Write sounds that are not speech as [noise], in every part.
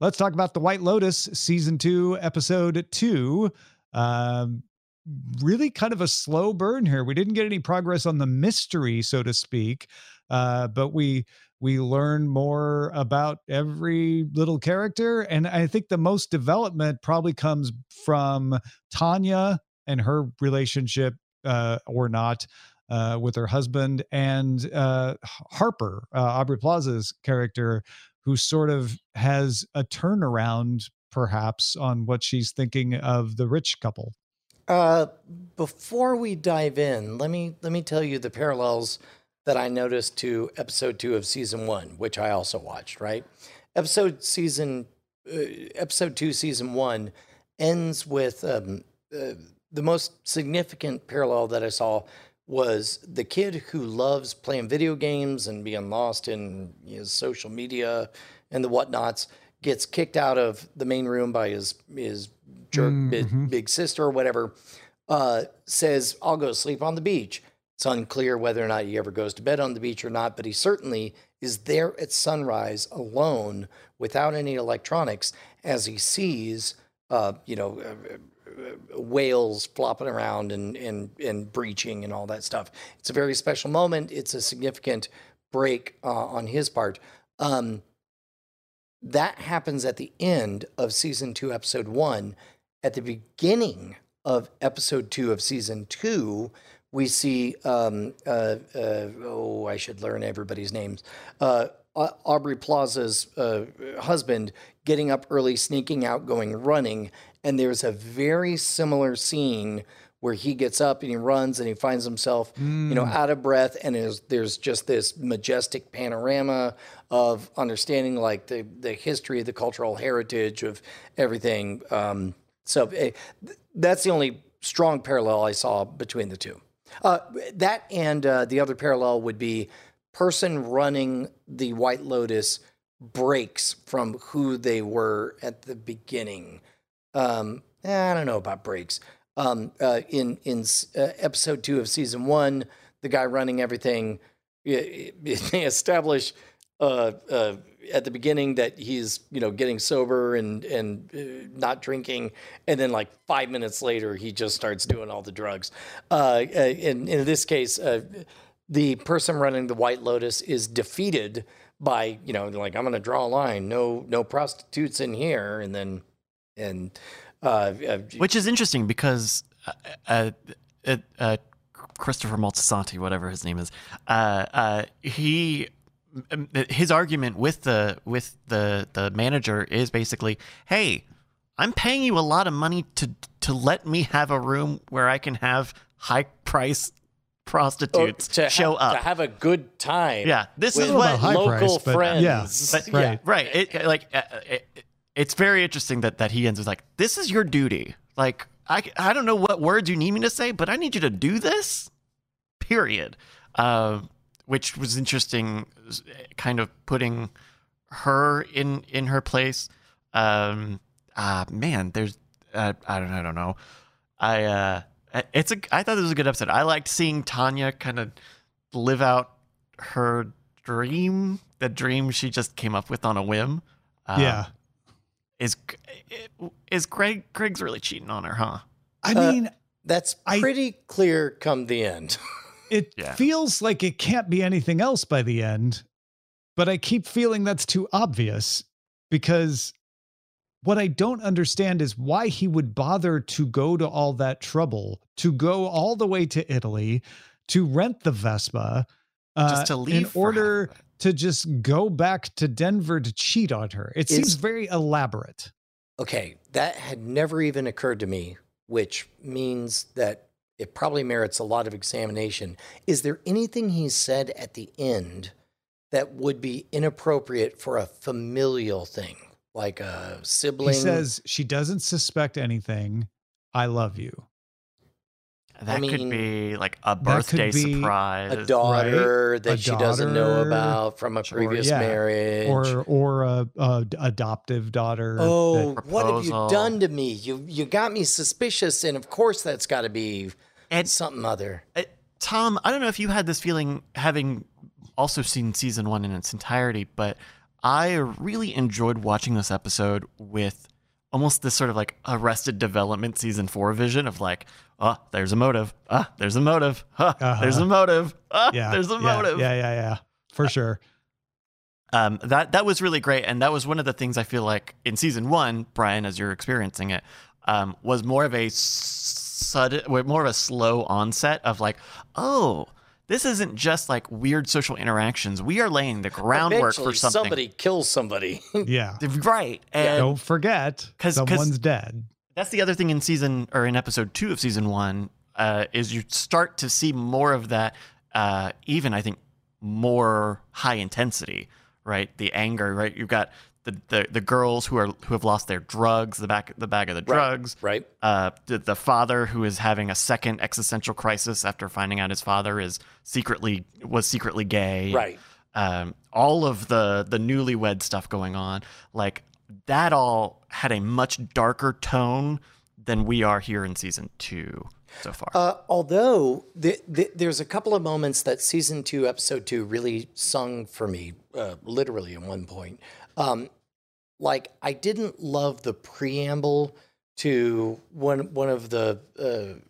let's talk about The White Lotus, season two, episode two. Um, really kind of a slow burn here. We didn't get any progress on the mystery, so to speak, uh, but we we learn more about every little character, and I think the most development probably comes from Tanya and her relationship, uh, or not. Uh, with her husband and uh, Harper, uh, Aubrey Plaza's character, who sort of has a turnaround, perhaps, on what she's thinking of the rich couple. Uh, before we dive in, let me let me tell you the parallels that I noticed to episode two of season one, which I also watched. Right, episode season uh, episode two, season one ends with um, uh, the most significant parallel that I saw was the kid who loves playing video games and being lost in his social media and the whatnots gets kicked out of the main room by his his jerk Mm, big, mhm. big sister or whatever. Uh, says I'll go sleep on the beach. It's unclear whether or not he ever goes to bed on the beach or not, but he certainly is there at sunrise alone without any electronics as he sees, uh, you know, uh, whales flopping around and, and, and breaching and all that stuff. It's a very special moment. It's a significant break uh, on his part. Um, that happens at the end of season two, episode one. At the beginning of episode two of season two, we see, um, uh, uh, oh, I should learn everybody's names. Uh, Aubrey Plaza's uh, husband getting up early, sneaking out, going running. And there's a very similar scene where he gets up and he runs and he finds himself, you know, out of breath. And there's, there's just this majestic panorama of understanding like the, the history, the cultural heritage of everything. Um, so eh, th- that's the only strong parallel I saw between the two. Uh, that and uh, the other parallel would be person running the White Lotus breaks from who they were at the beginning. Um, eh, I don't know about breaks. Um, uh, in in uh, episode two of season one, the guy running everything, eh, [laughs] eh, they establish uh, uh, at the beginning that he's you know getting sober and and uh, not drinking, and then like five minutes later he just starts doing all the drugs. Uh, in in this case, the person running the White Lotus is defeated by you know like I'm going to draw a line, no no prostitutes in here, and then and uh, uh, Which is interesting because uh, uh, uh, uh, Christopher Moltisanti, whatever his name is, uh, uh, he his argument with the with the the manager is basically, hey, I'm paying you a lot of money to to let me have a room where I can have high price prostitutes Oh, to show ha- up. to have a good time. yeah, this with is I don't know what local price, but friends. yeah. but, Yeah. right, right. It, like, uh, it, it's very interesting that that he ends with like, "This is your duty." Like, I I don't know what words you need me to say, but I need you to do this. Period. Uh, which was interesting, kind of putting her in in her place. Um, ah, man, there's, uh, I don't, I don't know. I uh, it's a. I thought this was a good episode. I liked seeing Tanya kind of live out her dream, the dream she just came up with on a whim. Uh, yeah. Is is Greg Greg's really cheating on her, huh? I Uh, mean, That's I- pretty clear come the end. [laughs] it Yeah. feels like it can't be anything else by the end, but I keep feeling that's too obvious because what I don't understand is why he would bother to go to all that trouble, to go all the way to Italy, to rent the Vespa, uh, Just to leave in order half of it. To just go back to Denver to cheat on her. It seems very elaborate. Okay, that had never even occurred to me, which means that it probably merits a lot of examination. Is there anything he said at the end that would be inappropriate for a familial thing, like a sibling? He says she doesn't suspect anything. I love you. That could mean, be like a could birthday be surprise. a daughter that A she doesn't know about from a or- previous yeah, marriage. or or a, a d- adoptive daughter. oh, what have you done to me? You you got me suspicious, and of course that's got to be And- something other. Uh, Tom, I don't know if you had this feeling having also seen season one in its entirety, but I really enjoyed watching this episode with almost this sort of like arrested development season four vision of like, oh, there's a motive. Ah, there's a motive. Huh, Uh-huh. there's a motive. Ah, Yeah. there's a motive. Yeah, yeah, yeah. For sure. Um, that that was really great, and that was one of the things I feel like in season one, Brian, as you're experiencing it, um, was more of a sudden, more of a slow onset of like, oh, this isn't just like weird social interactions. We are laying the groundwork for something. somebody kills somebody. [laughs] Yeah. Right, and Don't forget, 'cause- someone's dead. That's the other thing in season or in episode two of season one uh, is you start to see more of that uh, even i think more high intensity right the anger right you've got the, the, the girls who are who have lost their drugs the back the bag of the drugs right? uh, the, the father who is having a second existential crisis after finding out his father is secretly was secretly gay Right. um, all of the the newlywed stuff going on, like that all had a much darker tone than we are here in season two so far. Uh, although th- th- there's a couple of moments that season two, episode two, really sung for me, uh, literally at one point. Um, like I didn't love the preamble to one one of the uh,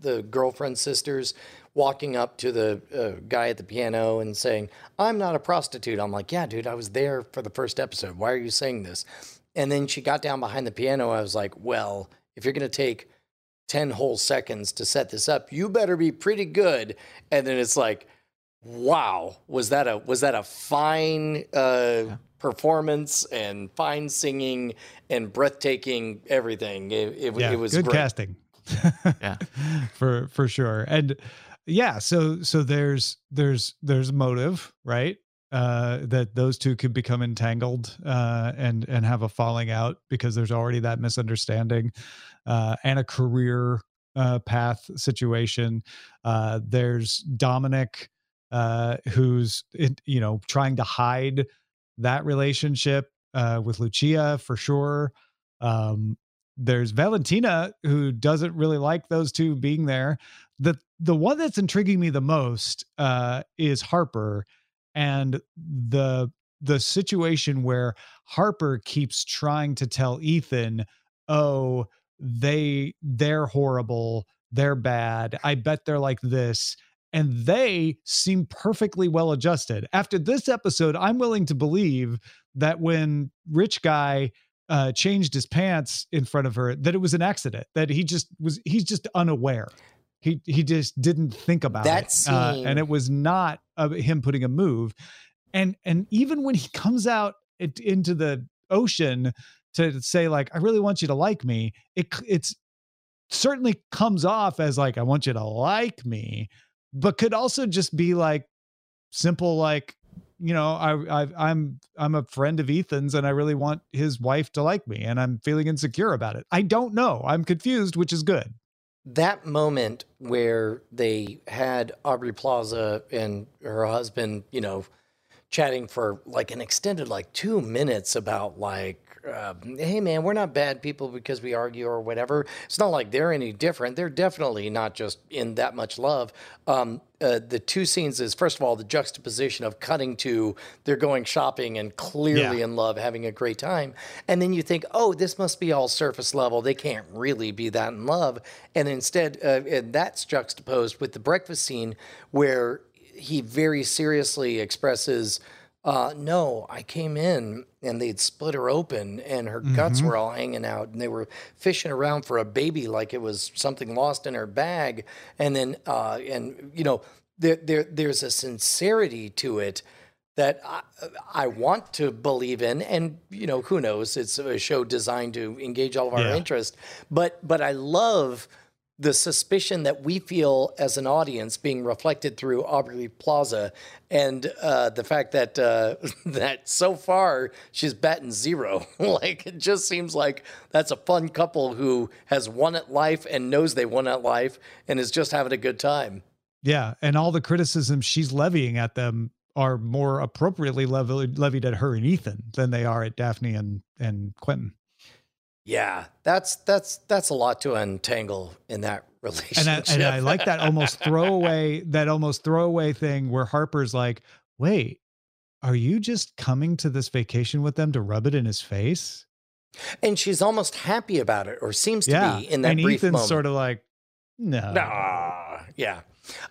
the girlfriend sisters walking up to the uh, guy at the piano and saying, "I'm not a prostitute." I'm like, "Yeah, dude, I was there for the first episode. Why are you saying this?" And then she got down behind the piano. I was like, "Well, if you're gonna take 10 whole seconds to set this up, you better be pretty good." And then it's like, "Wow, was that a was that a fine uh, performance and fine singing and breathtaking everything? It, it, Yeah, it was good great. casting. Yeah. [laughs] for for sure. And yeah, so so there's there's there's motive, right? Uh, that those two could become entangled uh, and and have a falling out because there's already that misunderstanding uh, and a career uh, path situation. Uh, there's Dominic, uh, who's you know trying to hide that relationship uh, with Lucia for sure. Um, there's Valentina who doesn't really like those two being there. The the one that's intriguing me the most uh, is Harper and the the situation where Harper keeps trying to tell Ethan, "Oh, they they're horrible, they're bad. I bet they're like this." And they seem perfectly well adjusted. After this episode, I'm willing to believe that when rich guy uh, changed his pants in front of her, that it was an accident. That he just was he's just unaware. He he just didn't think about That it, Uh, and it was not uh, him putting a move. And and even when he comes out it, into the ocean to say like, "I really want you to like me," it it's certainly comes off as like, "I want you to like me," but could also just be like simple like you know I, I i'm i'm a friend of ethan's and i really want his wife to like me and i'm feeling insecure about it. I don't know. I'm confused which is good. That moment where they had Aubrey Plaza and her husband, you know, chatting for like an extended like two minutes about like, uh, hey man, we're not bad people because we argue or whatever. It's not like they're any different. They're definitely not just in that much love. Um, uh, the two scenes is first of all the juxtaposition of cutting to they're going shopping and clearly Yeah. in love, having a great time, and then you think, oh, this must be all surface level. They can't really be that in love, and instead, uh, and that's juxtaposed with the breakfast scene where he very seriously expresses. Uh, no, I came in and they'd split her open and her guts were all hanging out and they were fishing around for a baby like it was something lost in her bag. And then, uh, and you know, there, there, there's a sincerity to it that I, I want to believe in. And, you know, who knows? It's a show designed to engage all of our Yeah. interest. But, but I love the suspicion that we feel as an audience being reflected through Aubrey Plaza, and uh, the fact that uh, [laughs] that so far she's batting zero. [laughs] like it just seems like that's a fun couple who has won at life and knows they won at life and is just having a good time. yeah and all the criticisms she's levying at them are more appropriately levied, levied at her and ethan than they are at daphne and and quentin Yeah, that's that's that's a lot to untangle in that [laughs] and relationship. I, and I like that almost throwaway [laughs] that almost throwaway thing where Harper's like, wait, are you just coming to this vacation with them to rub it in his face? And she's almost happy about it, or seems to yeah. be in that and brief Ethan's moment. sort of like, no. Ah, yeah.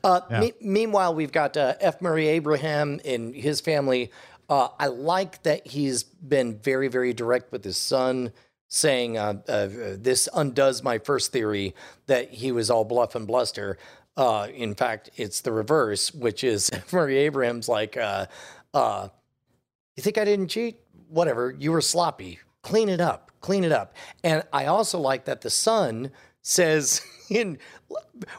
Uh, Yeah. me- meanwhile, we've got uh, F. Murray Abraham and his family. Uh, I like that he's been very, very direct with his son, saying uh, uh, this undoes my first theory that he was all bluff and bluster. Uh, in fact, it's the reverse, which is [laughs] Murray Abraham's like, uh, uh, you think I didn't cheat? Whatever. You were sloppy. Clean it up. Clean it up. And I also like that the son says [laughs] in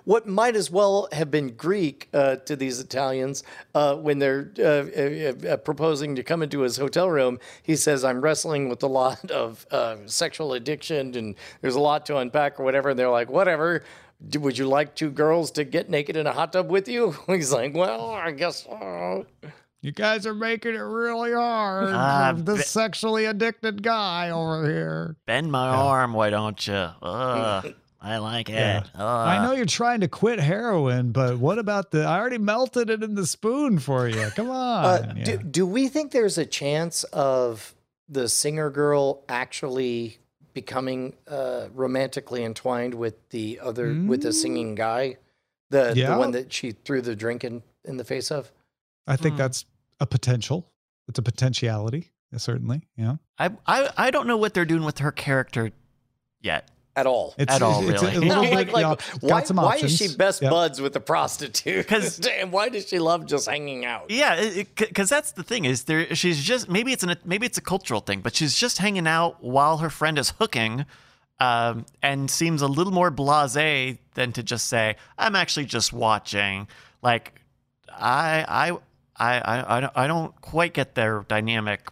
what might as well have been Greek uh, to these Italians uh, when they're uh, uh, uh, proposing to come into his hotel room. He says, I'm wrestling with a lot [laughs] of uh, sexual addiction and there's a lot to unpack or whatever. And they're like, whatever. Would you like two girls to get naked in a hot tub with you? [laughs] He's like, well, I guess so. You guys are making it really hard. Ah, for this be- sexually addicted guy over here. Bend my arm, why don't you? Ugh, I like it. Yeah. Ugh. I know you're trying to quit heroin, but what about the? I already melted it in the spoon for you. Come [laughs] on. Uh, Yeah. do, do we think there's a chance of the singer girl actually becoming uh, romantically entwined with the other with the singing guy, the Yeah. the one that she threw the drink in, in the face of? I think Hmm. that's a potential. It's a potentiality, uh, certainly. Yeah. I, I I don't know what they're doing with her character yet. At all. It's, At all, it's really. a little Like- like, yeah, it's why, got some why options. is she best Yep. buds with the prostitute? [laughs] 'Cause- and why does she love just hanging out? Yeah, because that's the thing is there. She's just maybe it's an maybe it's a cultural thing, but she's just hanging out while her friend is hooking, um, and seems a little more blasé than to just say, "I'm actually just watching." Like, I I I I I don't, I don't quite get their dynamic,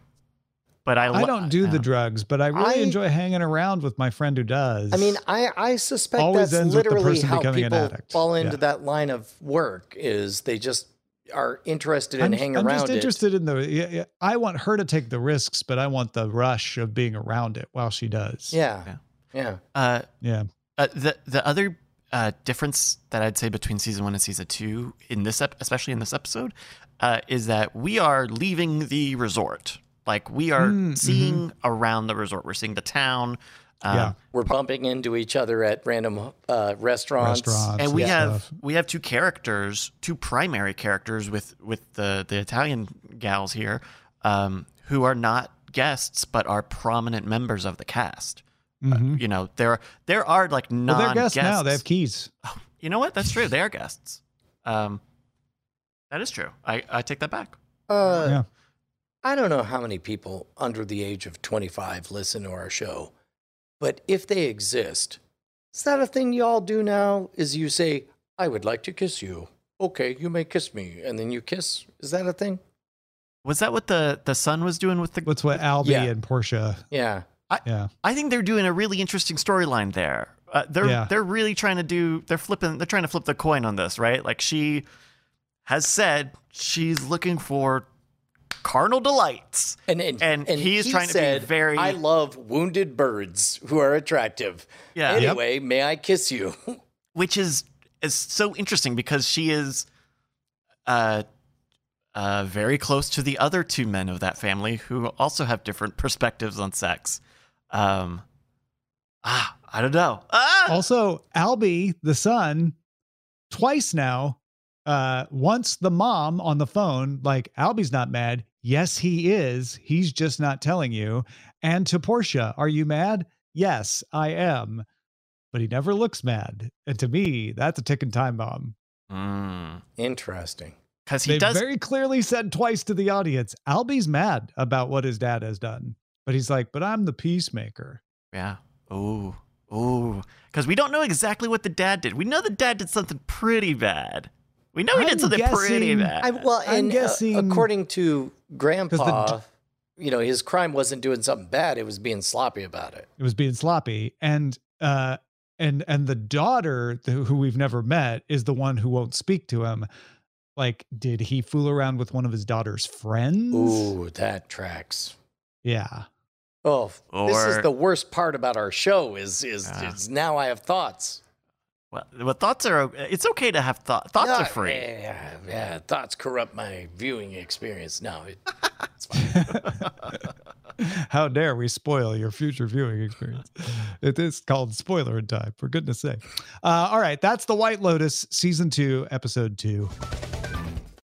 but I I don't do the drugs, but I really I- enjoy hanging around with my friend who does. I mean, I, I suspect Always that's ends with the literally how becoming an people fall into Yeah. that line of work is they just are interested in I'm, hanging I'm around just it. interested in the. Yeah, yeah, I want her to take the risks, but I want the rush of being around it while she does. Yeah. Yeah. Yeah. Uh, Yeah. Uh, the the other uh, difference that I'd say between season one and season two in this ep- especially in this episode uh, is that we are leaving the resort. Like we are Mm, seeing around the resort. We're seeing the town. Um, Yeah. We're bumping into each other at random uh, restaurants. Restaurants. and we and have stuff. we have two characters, two primary characters with with the the Italian gals here, um, who are not guests but are prominent members of the cast. Mhm. You know, there there are like non Well, they're guests now. They have keys. You know what? That's true. They are guests. Um, that is true. I, I take that back. Uh, Yeah. I don't know how many people under the age of 25 listen to our show, but if they exist, is that a thing y'all do now? Is you say, I would like to kiss you. Okay, you may kiss me. And then you kiss. Is that a thing? Was that what the the son was doing with the? What's what Albie Yeah. and Portia? Yeah. Yeah. I think they're doing a really interesting storyline there. Uh, they're Yeah. they're really trying to do. They're flipping. They're trying to flip the coin on this, right? Like she has said she's looking for carnal delights. And, and, And he's he trying to be very- I love wounded birds who are attractive. Yeah. Yep. Anyway, may I kiss you? [laughs] which is is so interesting because she is uh uh very close to the other two men of that family who also have different perspectives on sex. Um ah, I don't know. Ah! Also, Albie, the son, twice now, uh, once the mom on the phone, like, Albie's not mad. Yes, he is. He's just not telling you. And to Portia, are you mad? Yes, I am. But he never looks mad. And to me, that's a ticking time bomb. Mm. Interesting. Cuz he They does very clearly said twice to the audience, Albie's mad about what his dad has done. But he's like, but I'm the peacemaker. Yeah. Ooh. Ooh. Cuz we don't know exactly what the dad did. We know the dad did something pretty bad. We know he I'm did something pretty guessing- bad. I, well, I'm and uh, according to Grandpa, d- you know, his crime wasn't doing something bad; it was being sloppy about it. it was being sloppy and uh and and the daughter who we've never met is the one who won't speak to him like did he fool around with one of his daughter's friends Ooh, that tracks. yeah Oh, this is the worst part about our show. Is is, Yeah. is now I have thoughts. Well, well, thoughts are. It's okay to have thoughts. Thoughts No, are free. Yeah, yeah, thoughts corrupt my viewing experience. No, it, it's fine. [laughs] How dare we spoil your future viewing experience? It is called spoiler in time, for goodness sake. Uh, all right, that's The White Lotus, season two, episode two.